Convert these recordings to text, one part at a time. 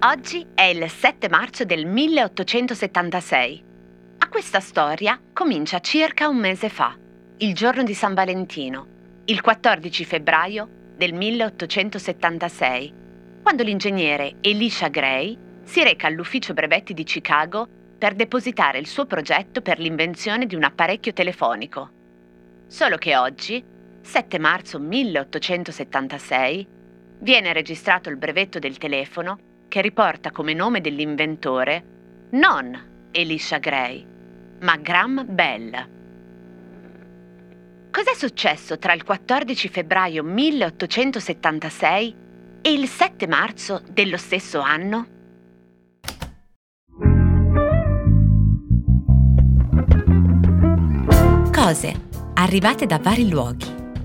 Oggi è il 7 marzo del 1876. A questa storia comincia circa un mese fa, il giorno di San Valentino, il 14 febbraio del 1876, quando l'ingegnere Elisha Gray si reca all'ufficio brevetti di Chicago per depositare il suo progetto per l'invenzione di un apparecchio telefonico. Solo che oggi, 7 marzo 1876, viene registrato il brevetto del telefono che riporta come nome dell'inventore non Elisha Gray, ma Graham Bell. Cos'è successo tra il 14 febbraio 1876 e il 7 marzo dello stesso anno? Cose arrivate da vari luoghi,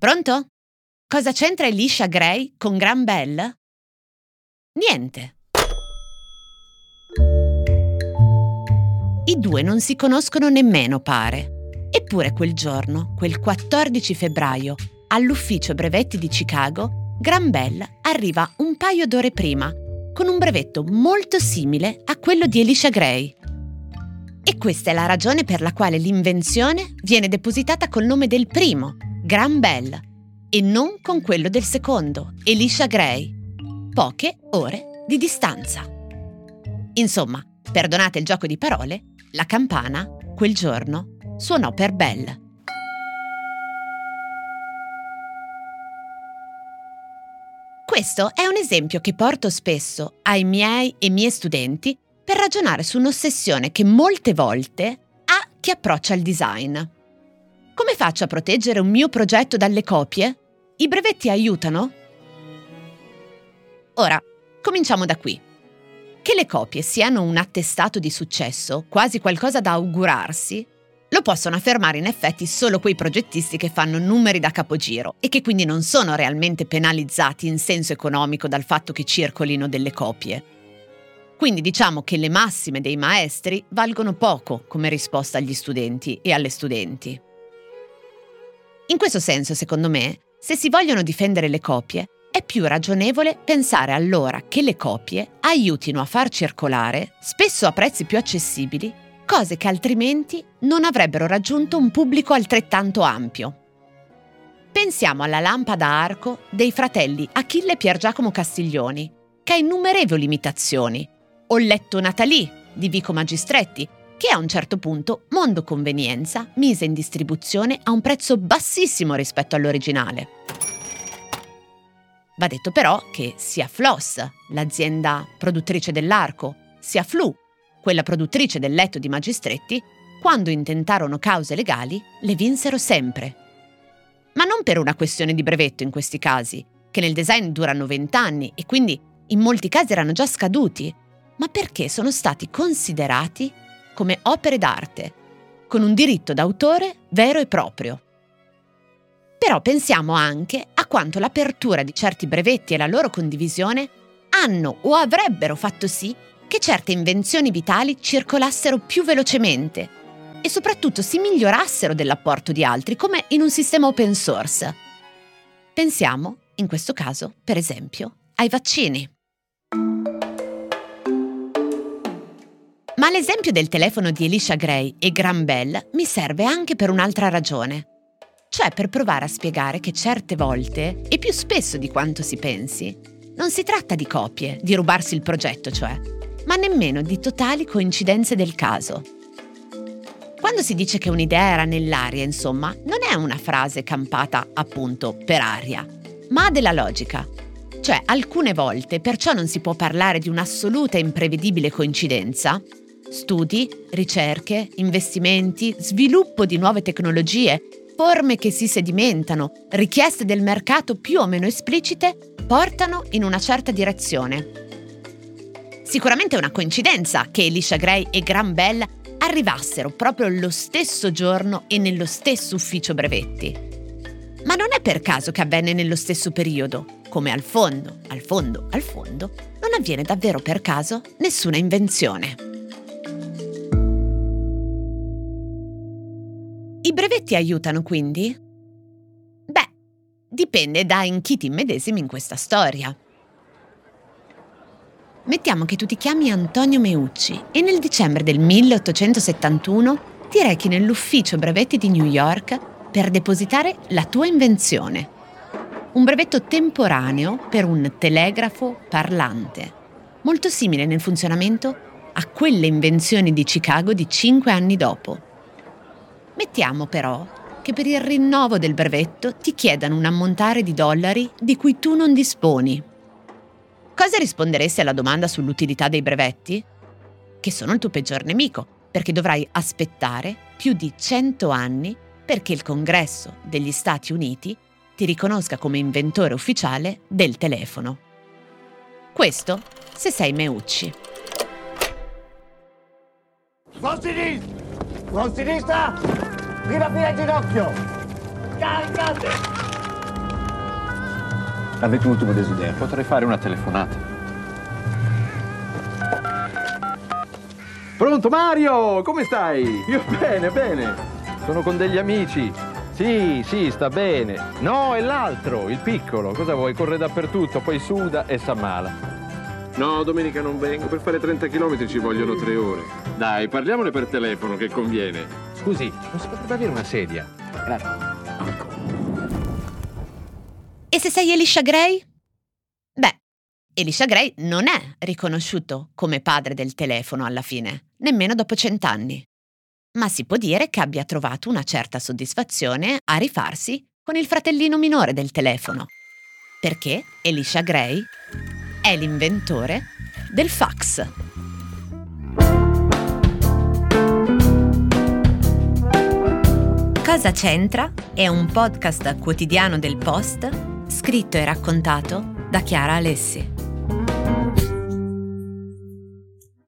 Pronto? Cosa c'entra Elisha Gray con Gran Bell? Niente. I due non si conoscono nemmeno, pare. Eppure quel giorno, quel 14 febbraio, all'ufficio brevetti di Chicago, Gran Bell arriva un paio d'ore prima, con un brevetto molto simile a quello di Elisha Gray. E questa è la ragione per la quale l'invenzione viene depositata col nome del primo, Gran Bell, e non con quello del secondo, Elisha Gray. Poche ore di distanza. Insomma, perdonate il gioco di parole, la campana, quel giorno, suonò per Bell. Questo è un esempio che porto spesso ai miei e miei studenti per ragionare su un'ossessione che molte volte ha chi approccia il design. Come faccio a proteggere un mio progetto dalle copie? I brevetti aiutano? Ora, cominciamo da qui. Che le copie siano un attestato di successo, quasi qualcosa da augurarsi, lo possono affermare in effetti solo quei progettisti che fanno numeri da capogiro e che quindi non sono realmente penalizzati in senso economico dal fatto che circolino delle copie. Quindi diciamo che le massime dei maestri valgono poco come risposta agli studenti e alle studenti. In questo senso, secondo me, se si vogliono difendere le copie, è più ragionevole pensare allora che le copie aiutino a far circolare, spesso a prezzi più accessibili, cose che altrimenti non avrebbero raggiunto un pubblico altrettanto ampio. Pensiamo alla lampada a arco dei fratelli Achille e Pier Giacomo Castiglioni, che ha innumerevoli imitazioni, o il letto Natalì di Vico Magistretti, che a un certo punto Mondo Convenienza mise in distribuzione a un prezzo bassissimo rispetto all'originale. Va detto però che sia Floss, l'azienda produttrice dell'arco, sia Flu, quella produttrice del letto di Magistretti, quando intentarono cause legali, le vinsero sempre. Ma non per una questione di brevetto in questi casi, che nel design durano 20 anni e quindi in molti casi erano già scaduti, ma perché sono stati considerati come opere d'arte, con un diritto d'autore vero e proprio. Però pensiamo anche a quanto l'apertura di certi brevetti e la loro condivisione hanno o avrebbero fatto sì che certe invenzioni vitali circolassero più velocemente e soprattutto si migliorassero dell'apporto di altri, come in un sistema open source. Pensiamo, in questo caso, per esempio, ai vaccini. Ma l'esempio del telefono di Elisha Gray e Graham Bell mi serve anche per un'altra ragione. Cioè per provare a spiegare che certe volte, e più spesso di quanto si pensi, non si tratta di copie, di rubarsi il progetto, cioè, ma nemmeno di totali coincidenze del caso. Quando si dice che un'idea era nell'aria, insomma, non è una frase campata appunto per aria, ma ha della logica. Cioè, alcune volte perciò non si può parlare di un'assoluta e imprevedibile coincidenza, Studi, ricerche, investimenti, sviluppo di nuove tecnologie riforme che si sedimentano, richieste del mercato più o meno esplicite, portano in una certa direzione. Sicuramente è una coincidenza che Elisha Gray e Graham Bell arrivassero proprio lo stesso giorno e nello stesso ufficio brevetti. Ma non è per caso che avvenne nello stesso periodo, come al fondo, al fondo, al fondo, non avviene davvero per caso nessuna invenzione. I brevetti aiutano quindi? Beh, dipende da in chi ti immedesimi in questa storia. Mettiamo che tu ti chiami Antonio Meucci e nel dicembre del 1871 ti rechi nell'ufficio brevetti di New York per depositare la tua invenzione. Un brevetto temporaneo per un telegrafo parlante, molto simile nel funzionamento a quelle invenzioni di Chicago di cinque anni dopo. Mettiamo però che per il rinnovo del brevetto ti chiedano un ammontare di dollari di cui tu non disponi Cosa risponderesti alla domanda sull'utilità dei brevetti? Che sono il tuo peggior nemico, perché dovrai aspettare più di 100 anni perché il Congresso degli Stati Uniti ti riconosca come inventore ufficiale del telefono. Questo se sei Meucci. Sposti Con sinistra! Prima fila ginocchio! Caricate! Avete un ultimo desiderio? Potrei fare una telefonata. Pronto Mario? Come stai? Io bene, bene. Sono con degli amici. Sì, sì, sta bene. No, è l'altro, il piccolo. Cosa vuoi? Corre dappertutto, poi suda e s'ammala. No, domenica non vengo. Per fare 30 km ci vogliono tre ore. Dai, parliamone per telefono che conviene. Scusi, non si potrebbe avere una sedia? Grazie. E se sei Elisha Gray? Beh, Elisha Gray non è riconosciuto come padre del telefono alla fine, nemmeno dopo cent'anni. Ma si può dire che abbia trovato una certa soddisfazione a rifarsi con il fratellino minore del telefono. Perché Elisha Gray è l'inventore del fax. Cosa c'entra? È un podcast quotidiano del Post scritto e raccontato da Chiara Alessi.